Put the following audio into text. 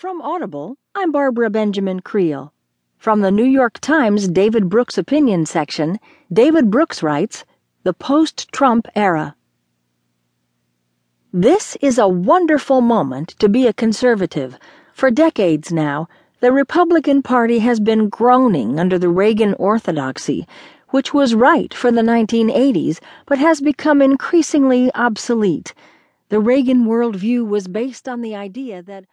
From Audible, I'm Barbara Benjamin Creel. From the New York Times David Brooks Opinion section, David Brooks writes The Post Trump Era. This is a wonderful moment to be a conservative. For decades now, the Republican Party has been groaning under the Reagan orthodoxy, which was right for the 1980s but has become increasingly obsolete. The Reagan worldview was based on the idea that